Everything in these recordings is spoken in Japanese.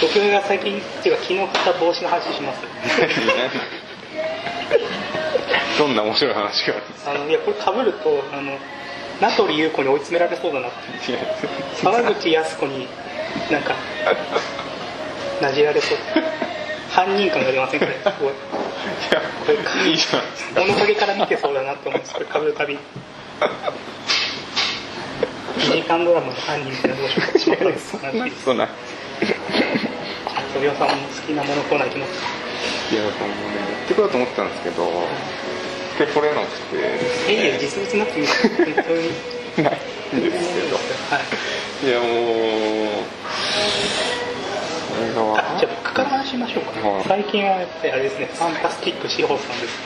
僕が最近っていうか昨日買った帽子の話します。どんな面白い話がある？あのいやこれかぶるとあの名取裕子に追い詰められそうだなって。沢口靖子になんかなじられそう。犯人感が出ませんこれすごい。これいやいいじゃん。物陰から見てそうだなって思うんですこれかぶるたびに2時間ドラマの犯人みたいなどうしようかしようかなそんなことないあとりょうさんも好きなものコーナーいきますいやもうね持ってこようと思ったんですけど手これなくて。いやいや実物なくて本当にないんですけどはい。いやもうじゃあ僕から話しましょうか、はい。最近はやっぱりあれですねファンタスティック志保さんです。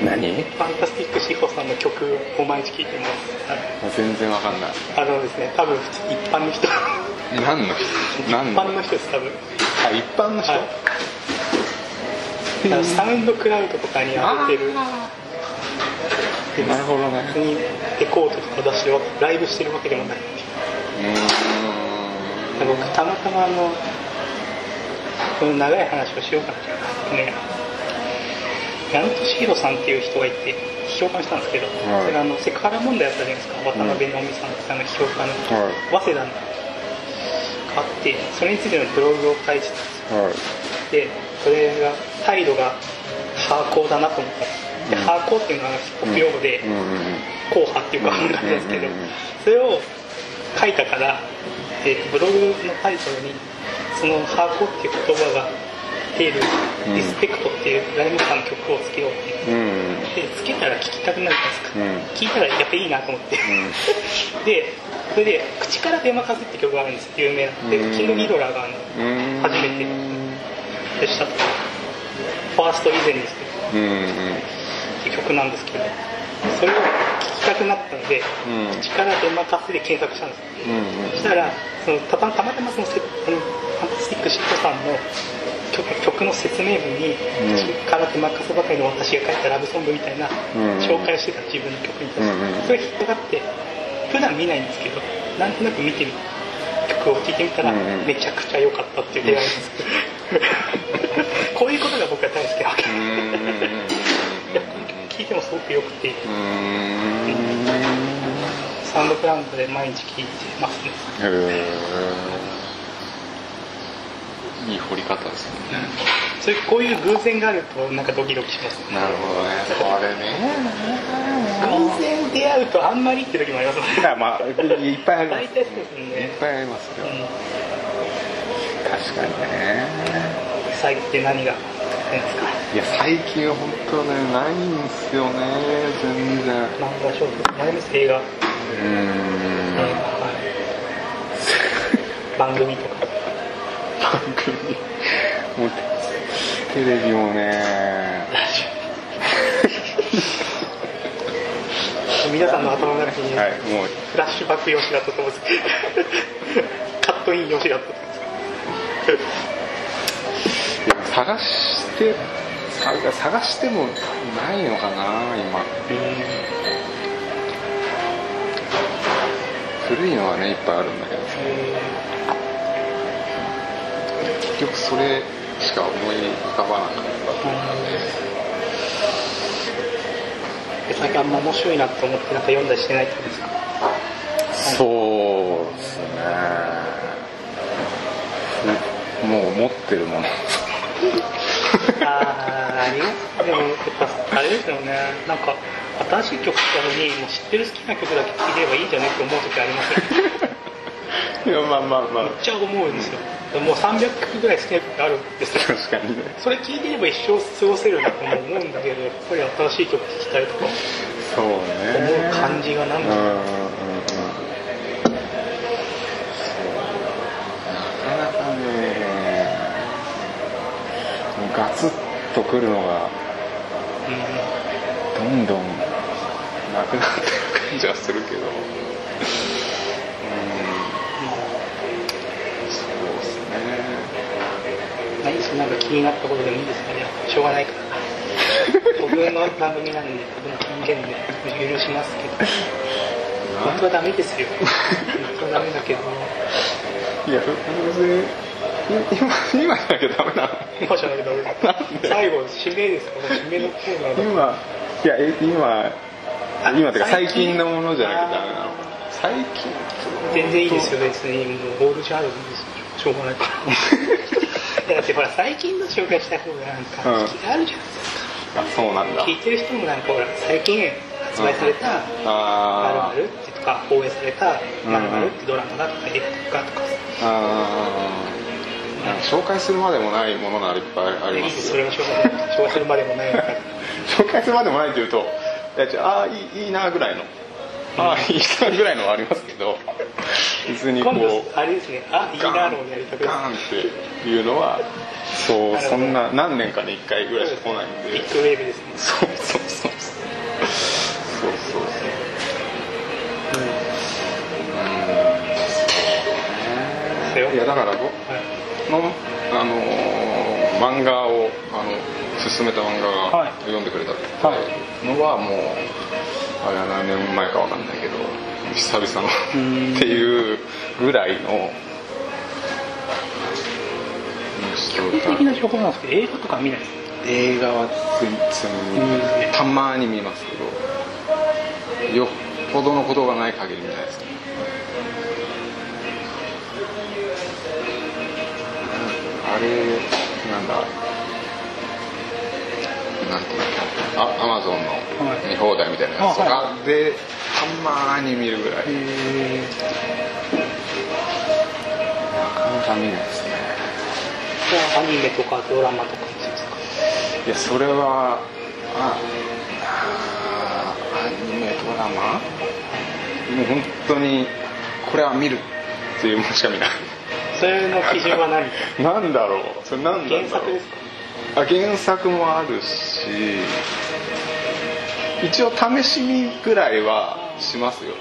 何？ファンタスティック志保さんの曲を毎日聴いてます。はい。全然わかんない。あのですね。多分普通一般の人何の人？一何の？般の人です多分。あ一般の人、はい。サウンドクラウドとかに上げてる。でなるほどね。別にレコードとか出してライブしてるわけでもない。っていう僕たまたまあのこの長い話をしようかなと思ってね。矢野俊弘さんっていう人がいて批評家したんですけど、はい。それあのセクハラ問題あったじゃないですか。渡辺直美さんってあの批評家の、はい。早稲田の。があってそれについてのブログを書いてたんです。よはい。でそれが態度がハーコーだなと思ったんですで、うん。ハーコーっていうのはヒッ用語で、うん。うんうん硬派っていうかなんですけどうん。うんうんそれを書いたから、えーブログのタイトルにその「ハーコっていう言葉が出るうん。リスペクトっていうライムさんの曲をつけようってう。ん。でつけたら聴きたくなるじゃないですか、うん。聞いたらやっぱいいなと思って、でそれで「口から出まかせ」って曲があるんです。よ有名な。でうん。キング・ギドラーが初めて。でしたファースト以前にしてうんうん。っていう曲なんですけど。それを聴きたくなったのでうん。口から出まかせで検索したんです。うんそしたらそのたまたまそのせあのファンタスティックシットさんの曲曲の説明文にうん「口から出まかせばかりの私が書いたラブソング」みたいなうん。紹介をしてた自分の曲に対して、それが引っかかって普段見ないんですけどなんとなく見てみ曲を聴いてみたら、めちゃくちゃ良かったっていう出会いです。こういうことが僕は大好きなわけ。うんうんうん聴いてもすごく良くて。うん。サウンドクラウドで毎日聴いてますねいい掘り方ですね。そういうこういう偶然があるとなんかドキドキしますね。なるほどね。これね。偶然出会うとあんまりって時もありますもんね。いやまあいっぱいあります。大体そうですいっね、ぱいありますよ。う確かにね。ん、最後って何がいや最近は本当ねないんですよね全然。漫画小説前です？映画、うーん。はい、番組とか番組もうテレビもね。皆さんの頭の中に、はいもう。フラッシュバック吉田とともですカットイン吉田と探してさ探してもないのかな今。古いのはねいっぱいあるんだけど。さ結局それしか思い浮かばなかったで。最近あんま面白いなと思ってなんか読んだりしてないってことですか？そうですね。もう持ってるもの。あーありでもやっぱあれですよね。なんか新しい曲来たのにもう知ってる好きな曲だけ聴いてればいいんじゃないって思う時ありますよねいやまあまあまあ。めっちゃ思うんですよ。もう300曲ぐらい好きな曲あるんですよ。確かにね。それ聴いてれば一生過ごせるなとも思うんだけどやっぱり新しい曲聴きたいとか。そうね。思う感じがなんだう。なかなかねガツッとくるのがどんどんなくなってる感じはするけどうんそうですね何そなんか気になったことでもいいですかね。しょうがないから。僕の番組なんで僕の権限で許しますけど。本当はダメですよ。本当はダメだけど。いや別に今今じゃなきゃダメなの。今じゃなきゃダメだ。最後締めです締めのコーナーだ今いやえ今あ今ってか最最近近のものじゃなきゃダメなの。最近全然いいですよ別に。もうオールジャードですよ。しょうがないから だってほら最近の紹介した方がなんかうん。引きがあるじゃないですか、あそうなんだ。聞いてる人もなんかほら最近発売されたあまるあまるってとか放映されたまるってドラマだとか映画とか。あー。紹介するまでもないものがいっぱいありますそれは紹介するまでもない 紹介するまでもないっていうとああーいいいいなぐらいのああいいなぐらいのはありますけど。別にこうあれですねあいいなのをやりたくガーンっていうのはそうそんな何年かに1回ぐらいしか来ないんで。ビッグウェーブですね。そうそうそうそう。そうそうですよいやだから僕はい。の、あのー漫画をあの勧めた漫画がはい。読んでくれたってのはもうあれは何年前かわかんないけど久々のん。っていうぐらいの。面基白本的いな情報なんですけど映画とか見ない？です映画は全然たまに見ますけどよっぽどのことがない限り見ないですね。あれなんだ？なんていうのあアマゾンのはい。見放題みたいなやつとあかでたまに見るぐらい。へなかなか見ないですね。じゃあアニメとかドラマとかいやそれはああアニメドラマ？もう本当にこれは見るっていうものしか見ない。それの基準は何？なんだろう。それなんだろう。原作ですか？あ原作もあるし一応試し見ぐらいはしますよ、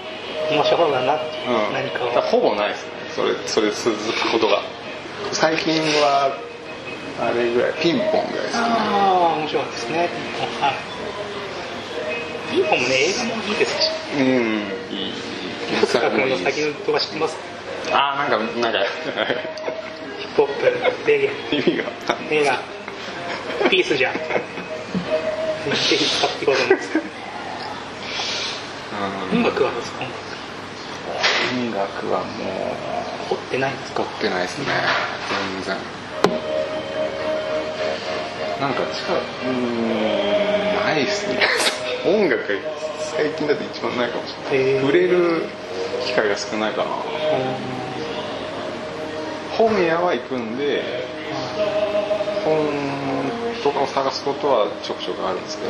面白そうだなっていう。うん、何かをほぼないですね。それそれ続くことが。最近はあれぐらいピンポンぐらいですね。ああ面白かったですね。ピンポン。はいピンポンもね映画もいいですし。うんいいいい。原福田作もいいし。君の先の動画知ってます？あーなんかなんか ヒップホップレゲエ意味が映画。ピースじゃんっていこうと思います音楽はどう。ですか音楽はも凝ってないんですか？う凝ってないですね。全然。なんか近い。うーんないですね。音楽最近だと一番ないかもしれない。触れる機会が少ないかな。本屋は行くんで本とかを探すことはちょくちょくあるんですけど。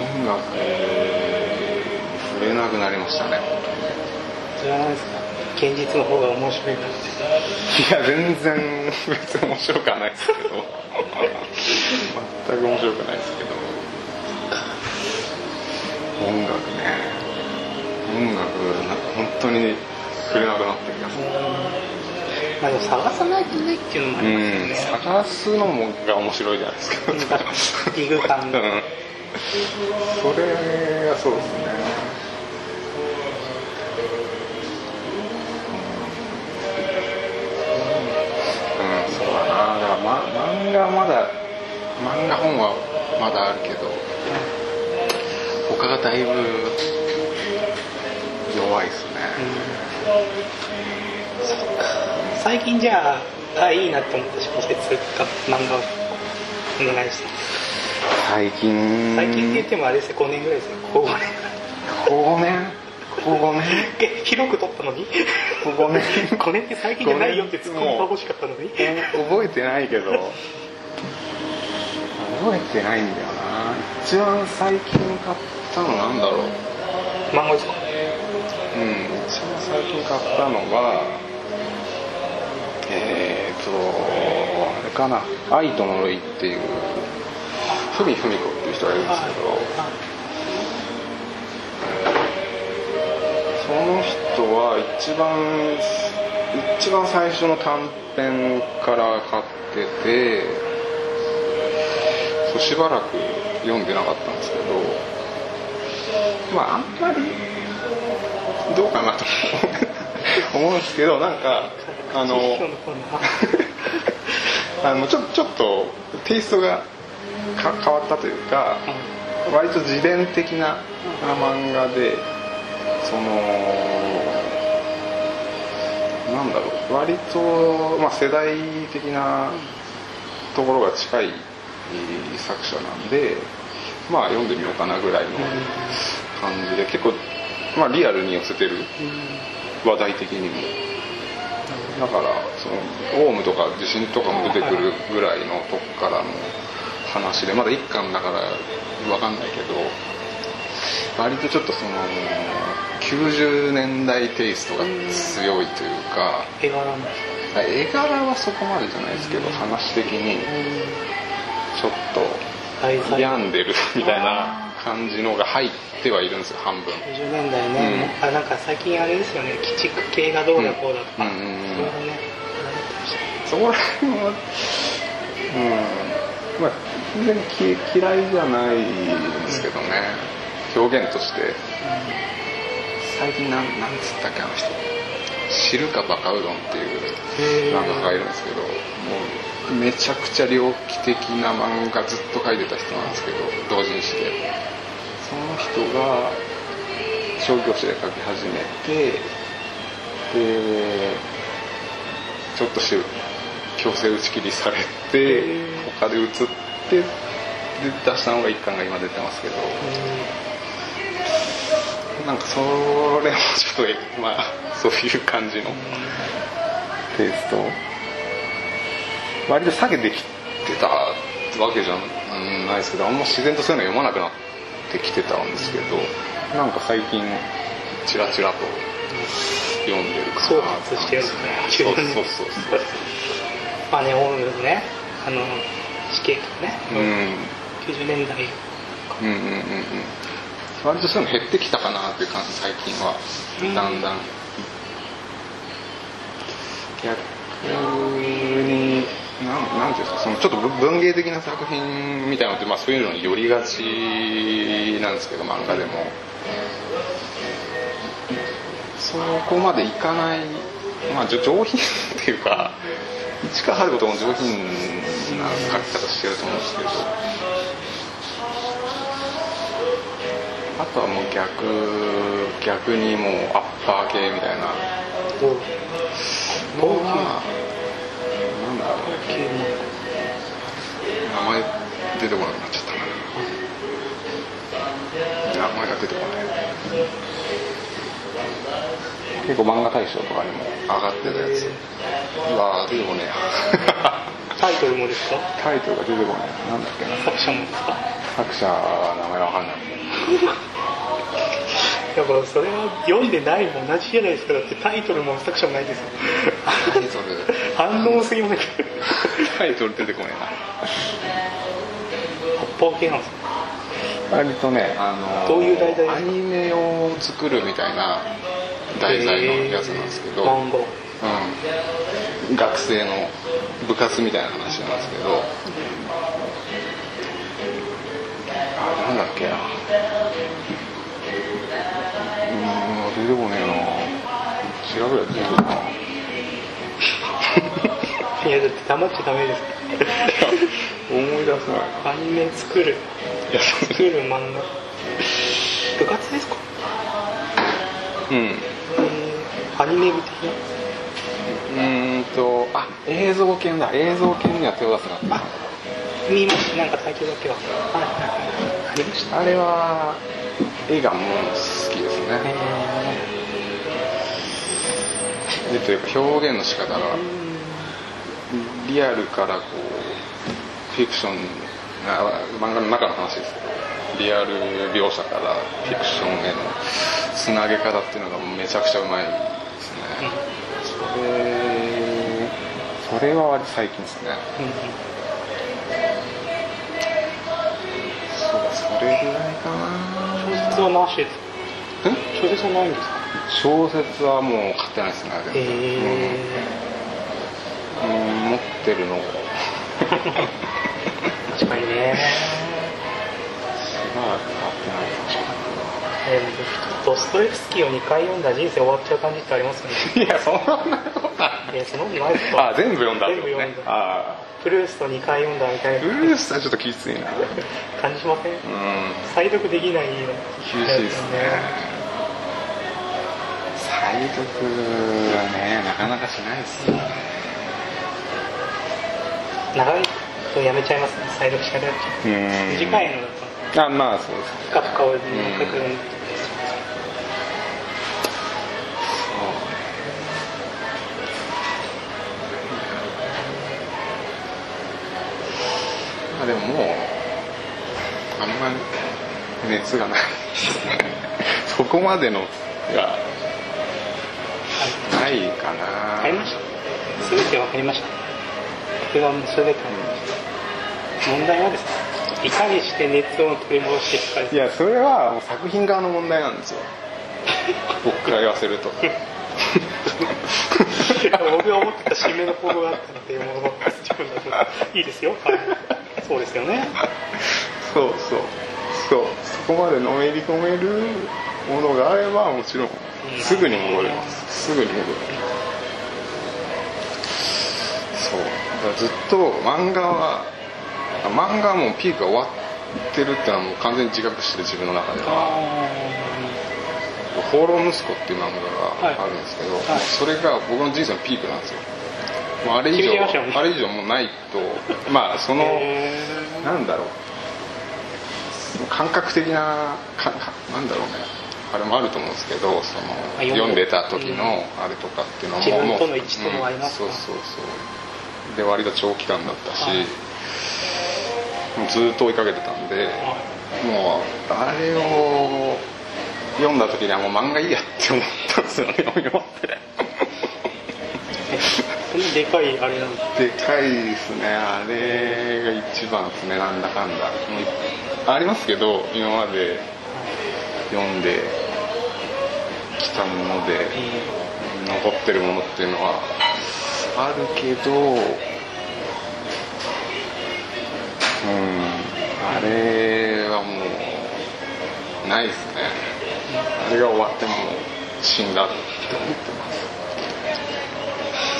音楽に触れなくなりましたね。それは何ですか？現実の方が面白いからですいや全然別に面白くはないですけど。全く面白くないですけど。音楽ね。音楽な本当に触れなくなってきましたまあ探さないとねっていうのもありますようんね探すのもが面白いじゃないですか。ディグ感うんそれがそうですね。うんそうだな。だから、ま、漫画まだ漫画本はまだあるけど他がだいぶ弱いですね、最近じゃああいいなって思った小説か漫画をお願いして最近最近って言ってもあれですよ5年ぐらいですよ。ここ5年。こ5年。ここ5年。え広く撮ったのにここ5年5年って最近じゃないよってツッコミが欲しかったのに覚えてないけど。覚えてないんだよな。一番最近買ったのなんだろう。漫画ですかうん一番最近買ったのがえーとあれかな「愛と呪い」っていうふみふみ子っていう人がいるんですけどその人は一番一番最初の短編から買っててそうしばらく読んでなかったんですけどまああんまり思う。んですけどなんかあの あのちょちょっとテイストがか変わったというか割と自伝的な漫画でそのなんだろう割と、まあ、世代的なところが近い作者なんでまあ読んでみようかなぐらいの感じで結構、まあ、リアルに寄せてる話題的にも。だからそのオウムとか地震とかも出てくるぐらいのとこからの話でまだ一巻だから分かんないけど割とちょっとその90年代テイストが強いというか絵柄なんですか絵柄はそこまでじゃないですけど話的にちょっと病んでるみたいな感じのが入ってはいるんですよ半分。90年代ね、あなんか最近あれですよね。鬼畜系がどうだこうだとか、うん。うん。うんうんそれがね。そこら辺はうん。まあ全然き嫌いじゃないんですけどね、表現として。最近なんなんつったっけあの人かバカうどんっていう漫画家がいるんですけどもうめちゃくちゃ猟奇的な漫画ずっと描いてた人なんですけど同人誌で。その人が商業誌で描き始めてでちょっとして強制打ち切りされて他で移ってで出したのが一巻が今出てますけどなんかそれもちょっとまあそういう感じのテイスト。割と下げてきてたわけじゃないですけどあんま自然とそういうの読まなくなってきてたんですけどなんか最近チラチラと読んでるかな総括してるんですねそうそう。そうそうまあねオウムねあの死刑とかね、うん。90年代うんうんうんうん割とそういうの減ってきたかなっていう感じ最近は。うん。だんだん逆になんなんていうんですかそのちょっと文芸的な作品みたいなのって、まあ、そういうのに寄りがちなんですけど漫画でも。そこまでいかない、まあ、上上品っていうか市川春子とも上品な書き方してると思うんですけどあとはもう逆逆にもうアッパー系みたいな。のはなんだろう名前出てこなくなっちゃったな。名前が出てこない。結構漫画大賞とかにも上がってたやつ。うわ出てこねえ。やタイトルもですか？タイトルが出てこないななんだっけな。作者もですか？作者は名前わかんない やっぱそれは読んでないも同じじゃないですかだってタイトルも作者もないですよ。タイトル。反応すぎませんかタイトル出てこね八方系な。んですかえな割とねあのどういう題材？アニメを作るみたいな題材のやつなんですけど、漫画うん、学生の部活みたいな話なんですけど。あなんだっけな。うーん出てこねえな。違うやつ出てくるないやだって黙っちゃダメです。思い出せない。アニメ作る。いや作る漫画。部活ですか？うん。えーアニメ部的な？うーんとあ映像系だ。映像系には手を出すなあ見ましたなんかタイトルだけは。はいはいはいありましたあれは絵がもう好きですね。えでというか表現の仕方がーリアルからこうフィクションあ漫画の中の話ですけどリアル描写からフィクションへのつなげ方っていうのがめちゃくちゃうまいですね。それそれは割と最近ですね小説はなしですん小説はないんですか？小説はもう買ってないですね全然へうん。うん持ってるの。確かにね。しばらく買ってないかもしれないえー、ドストエフスキーを2回読んだら人生終わっちゃう感じってありますよね。いやそんなことない。やそんなことない。ですかあ全部読んだ全部読んだ。あプルースト2回読んだみたいな。あブルースはちょっときついな。感じしません？うん。再読できないの厳しいですね。再読はねなかなかしないですね長いとやめちゃいますね。再読しなくなっちゃ短いのだと。あまあそうです。ふかふかを書く読んでまあでももうあんまり熱がない。そこまでのがないかな。分かりました。全て分かりました僕はもう全て分かりました問題はですねいかにして熱を取り戻していくかいやそれはもう作品側の問題なんですよ。僕から言わせると。僕が思ってた締めの行動だったのでもの自分だといいですよ。は いそうですよね。そうそう。そう。そこまでのめり込めるものがあればもちろんすぐに戻れます。すぐに戻れます。そう。だからずっと漫画はあ漫画はもうピークが終わってるってのはもう完全に自覚してる自分の中では「放浪息子」っていう漫画があるんですけど、はい。もうそれが僕の人生のピークなんですよもうあれ以上、あれ以上もうないとまあそのへなんだろう。感覚的なかかなんだろうね。あれもあると思うんですけどそのあ読んでた時のあれとかっていうのも自分もうとの一致ともますかうんそうそうそう。で割と長期間だったし、ずっと追いかけてたんでーもうあれを読んだ時にはもう漫画いいやって思ったんですよね読み終わってでかいあれなんでか？いですね。あれが一番ですねなんだかんだ。もうありますけど今まで読んできたもので残ってるものっていうのはあるけどうんあれはもうないですね。あれが終わっても死んだって思って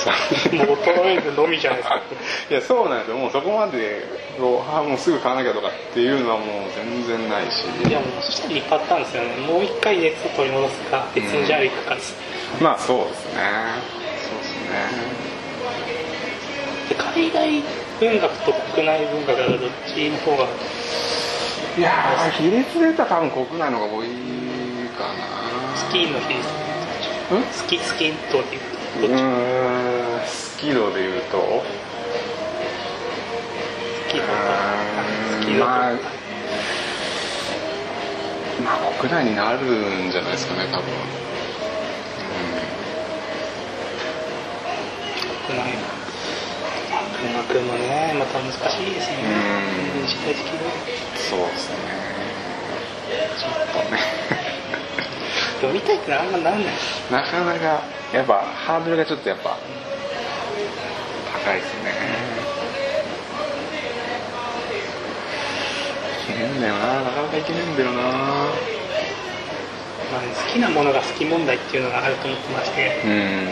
ますもう衰えるのみじゃないですか。いやそうなんですよ。もうそこまであもうすぐ買わなきゃとかっていうのはもう全然ないし。いやもうそしたら2パターンですよね。もう一回熱を取り戻すか別のジャンル行くかです、まあそうですね。そうですね。で海外文学と国内文学だとどっちの方が？いやー比率で言ったら多分国内の方が多いかな。スキーの比率うん？スキスキーといううんスキルで言うと？スキスキまあとまあ国内になるんじゃないですかね多分。国内。文学もねまた難しいですね。うん。時代的に。そうですね。ちょっとね。読みたいってあんまなんない。なかなかやっぱハードルがちょっとやっぱ高いですね。いけねえんだよな。なかなかいけねえんだよな。まあね、好きなものが好き問題っていうのがあると思ってまして。うん。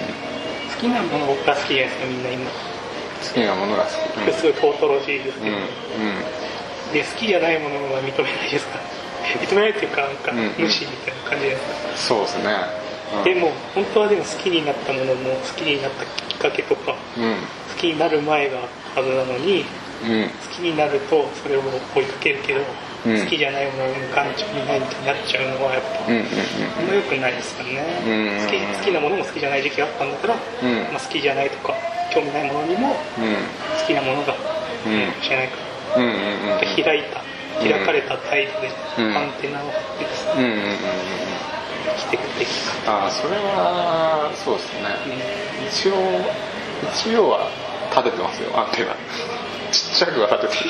好きなものが好きじゃないですかみんな今。好きなものが好き。これすごいトートロジーですけど、う。ん。うん。で好きじゃないものは認めないですか？認めないっていうかなんかうん。無視みたいな感じじゃないですか、そうですね、うん、でも本当はでも好きになったものも好きになったきっかけとかうん。好きになる前がはずなのにうん。好きになるとそれを追いかけるけど、うん。好きじゃないものを無感情にないみたいになっちゃうのはやっぱうんうんあんま良くないですよね、うん。好き好きなものも好きじゃない時期があったんだから、うん。まあ、好きじゃないとか興味ないものにもうん。好きなものがうん。知らないか。らうんうんうんうん。開いた開かれた態度でうん。アンテナを張ってですねうんうんうんうん生きていくべきか。ああそれはそうですね。うん一応一応は立ててますよアンテナ。ちっちゃくは立てて。る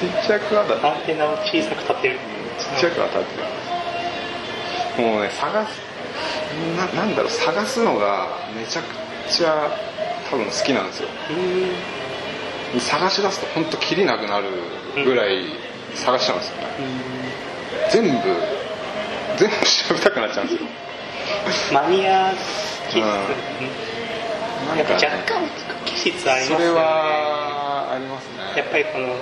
ちっちゃくは立てアンテナを小さく立てる。ちっちゃくは立てて。るもうね探すななんだろう探すのがめちゃくちゃ多分好きなんですよ。うん探し出すと本当キリなくなるぐらい探しちゃうんですよね全部全部調べたくなっちゃうんですよ。マニア気質、うん。やっぱ若干気質ありますよね。それはありますね。やっぱりこの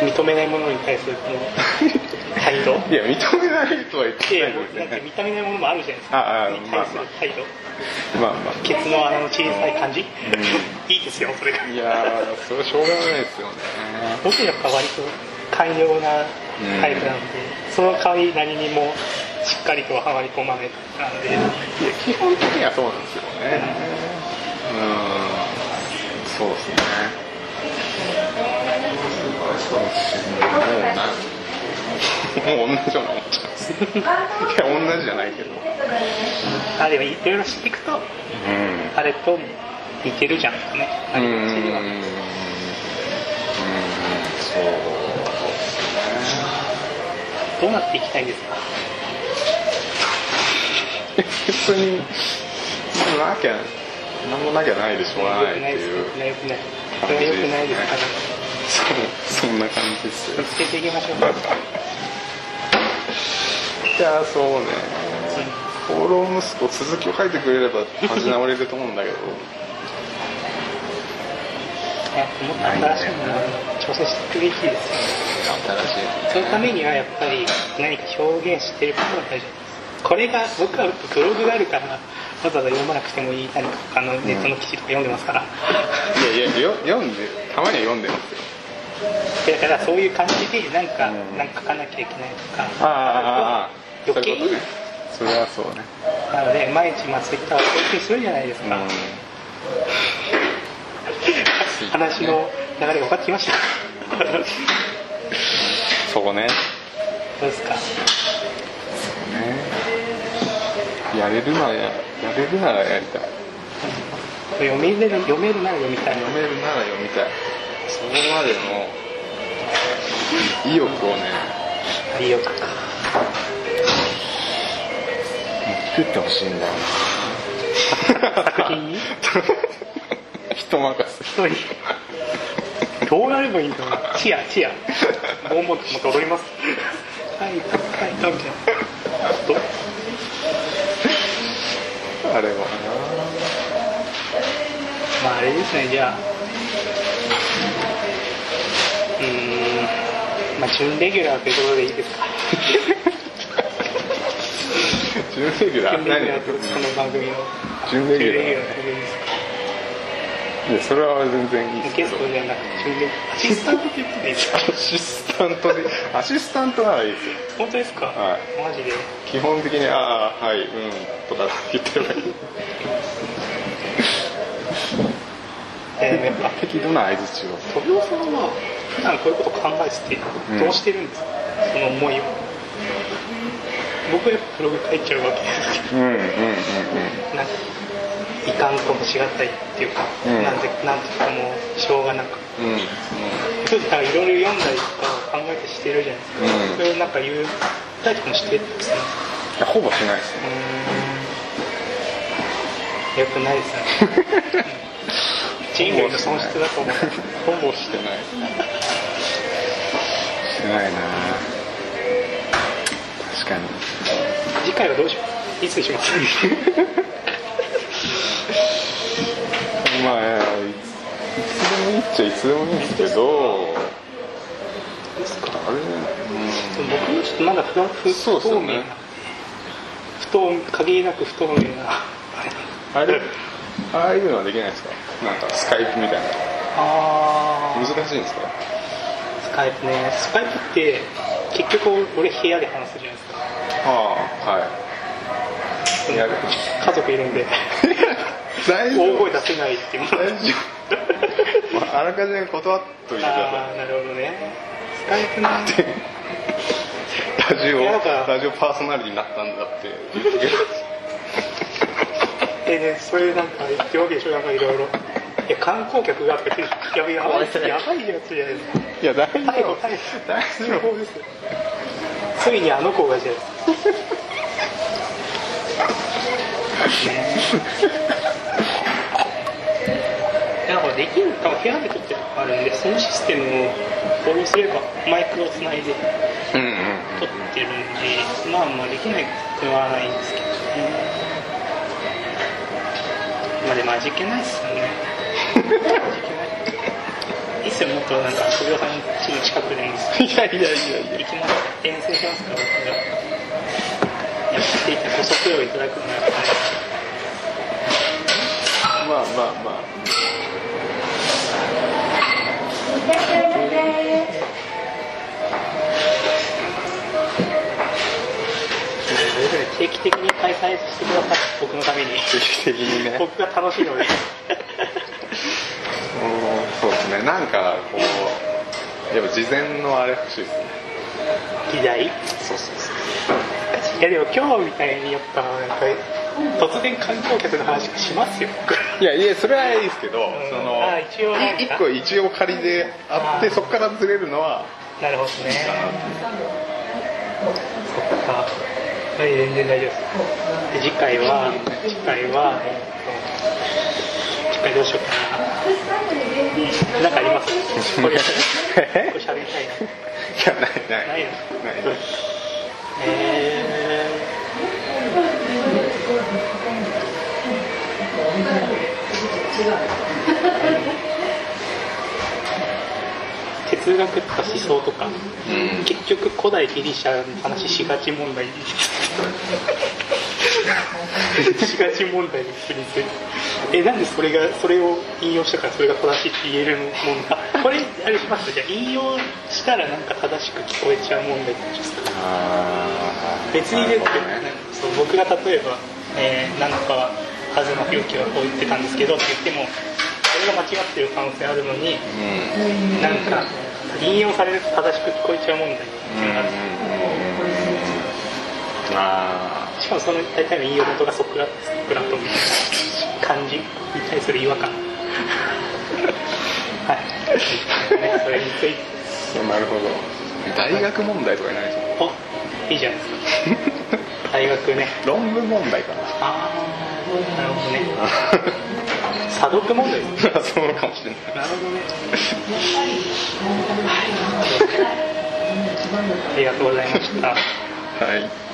認めないものに対するこの 態度。いや認めないとは言ってないですよなんかね認めないものもあるじゃないですか。ああに対する態度、まあまケツの穴の小さい感じ、いいですよそれが。あいやーそれはしょうがないですよね。僕やっぱ割と寛容なタイプなんで、その代わり何にもしっかりとはまり込まないタイプなんで。いや基本的にはそうなんですよ。ねうん。そうですね。そうですね。もうなもう同じような思っちゃうんです。いや同じじゃないけど。あでもいろいろ知っていくとうん。あれと似てるじゃんとね。あうん。りうん。そう どうなっていきたいです。か別になきゃ何もなきゃないでしょうがないっていうそれはよくないです。からそうそんな感じです。よつけていきましょういやそうね放浪息子続きを書いてくれれば立ち直れると思うんだけど。ねもっと新しいものに挑戦していくべきですよ新しいそのためにはやっぱり何か表現してることが大事。ですこれが僕はブログがあるからわざわざ読まなくてもいい何か他のネットの記事とか読んでますから、いやいやよ読んで。たまには読んでますよだからそういう感じでなんか、うんなんか書かなきゃいけないとか。ああ余計に。それはそうね。なので毎日まあツイッターを更新するじゃないですか、話の流れが分かってきました。そこね。どうですか？ね。やれるならややれるならやりたい。読める読めるなら読みたい。読めるなら読みたい。そこまでの意欲をね。いいよかか作ってほしいんだよ作品に？人任せ。一人どうなればいいんだろう。チアチアボンボン踊ります。はいはいはいみたいあれはまああれですね。じゃあうーん。まあ準レギュラーということでいいですか。準レギュラー？準レギュラーとこの番組の準レギュラーいやそれは全然いいですけど。アシスタントって言っていいですかアシスタントでアシスタントならいいです。よ本当ですか、はい。マジで基本的に「ああはいうん」とか言ってればいいえー、でもやっぱ適度なを飛尾さん。は普段こういうこと考えててうんどうしてるんですか、その思いを僕はやっぱブログ書いちゃうわけですけうんうんうんうんいかんともしがたいっていうか、うんなんてなんていうかもうしょうがなく。うんうん。普段いろいろ読んだりとか考えてしてるじゃないですか、うん。それをなんか言うたりとかもしてるんですね。いやほぼしないですね。よくない。ですね人類の損失だと思う。ほぼしてないしてないな。確かに。次回はどうしよう。いつにします？もいいっちゃいつでもいいんですけど。あれうん。僕もちょっとまだ不不そうですよね。不透明な不透限りなく不透明な。あれああいうのはできないですか？なんかスカイプみたいな。あ難しいんですか？スカイプね。スカイプって結局俺部屋で話すじゃないですか。ああはい。家族いるんで 大丈夫。大声出せないっていう大丈夫。まああらかじめ断っといてくださああなるほどね。スカイプねい。ラジオラジオパーソナリティになったんだって。言ってくれえねそれなんか言ってるわけでしょ。なんかいろいろ。いや観光客がってやばいやばいやばいやつじゃないですか。いや大丈夫。大通丈夫報ですよついにあの子がじゃないですかいやなんかできる多分部屋で撮ってあるんでそのシステムをフォローすればマイクをつないでうんうんうん取ってるんで、まあまあできないくはないんですけどね。まあでも味気ないっすよね。味気ない。いいっすよ、もっとなんか、小宮さん家の近くでもいいっすよ。いやいやいやいや行きます遠征しますから、僕が。やっていた補足をいただくのはやっぱり、まあまあまあ定期的に開催してください、僕のために。定期的にね僕が楽しいので。うんそうですねなんかこうやっぱ事前のあれ欲しいですね議題そうそうそういやでも今日みたいにやっぱなんか突然観光客の話しますよ僕いやいやそれはいいですけど、ん。そのあ一個一応仮であってそこからずれるのはなるほどね。そっか。はい全然大丈夫です。で次回は次回はえっと次回どうしようかな。なんかあります？これこれ喋りたいな。いやないない。ないのないえー哲学とか思想とか、うん。結局古代ギリシャの話しがち問題しがち問題にすりつえなんでそれがそれを引用したからそれが正しいって言えるもんだこれあれしますじゃあ引用したらなんか正しく聞こえちゃう問題ってですか別にですけどね。そう僕が例えば、えー、なんか東博樹はこう言ってたんですけどって言ってもそれが間違ってる可能性あるのにうん。なんか引用されると正しく聞こえちゃう問題っていうのがある。あ。しかもその大体の引用元がソクラソクラトみたいな感じに対する違和感。はい、ね、それについて。あなるほど。大学問題とかになりそうおいいじゃないですか。大学ね。論文問題かああなるほどね。査読問題そうかもしれないなるほどねありがとうございましたはい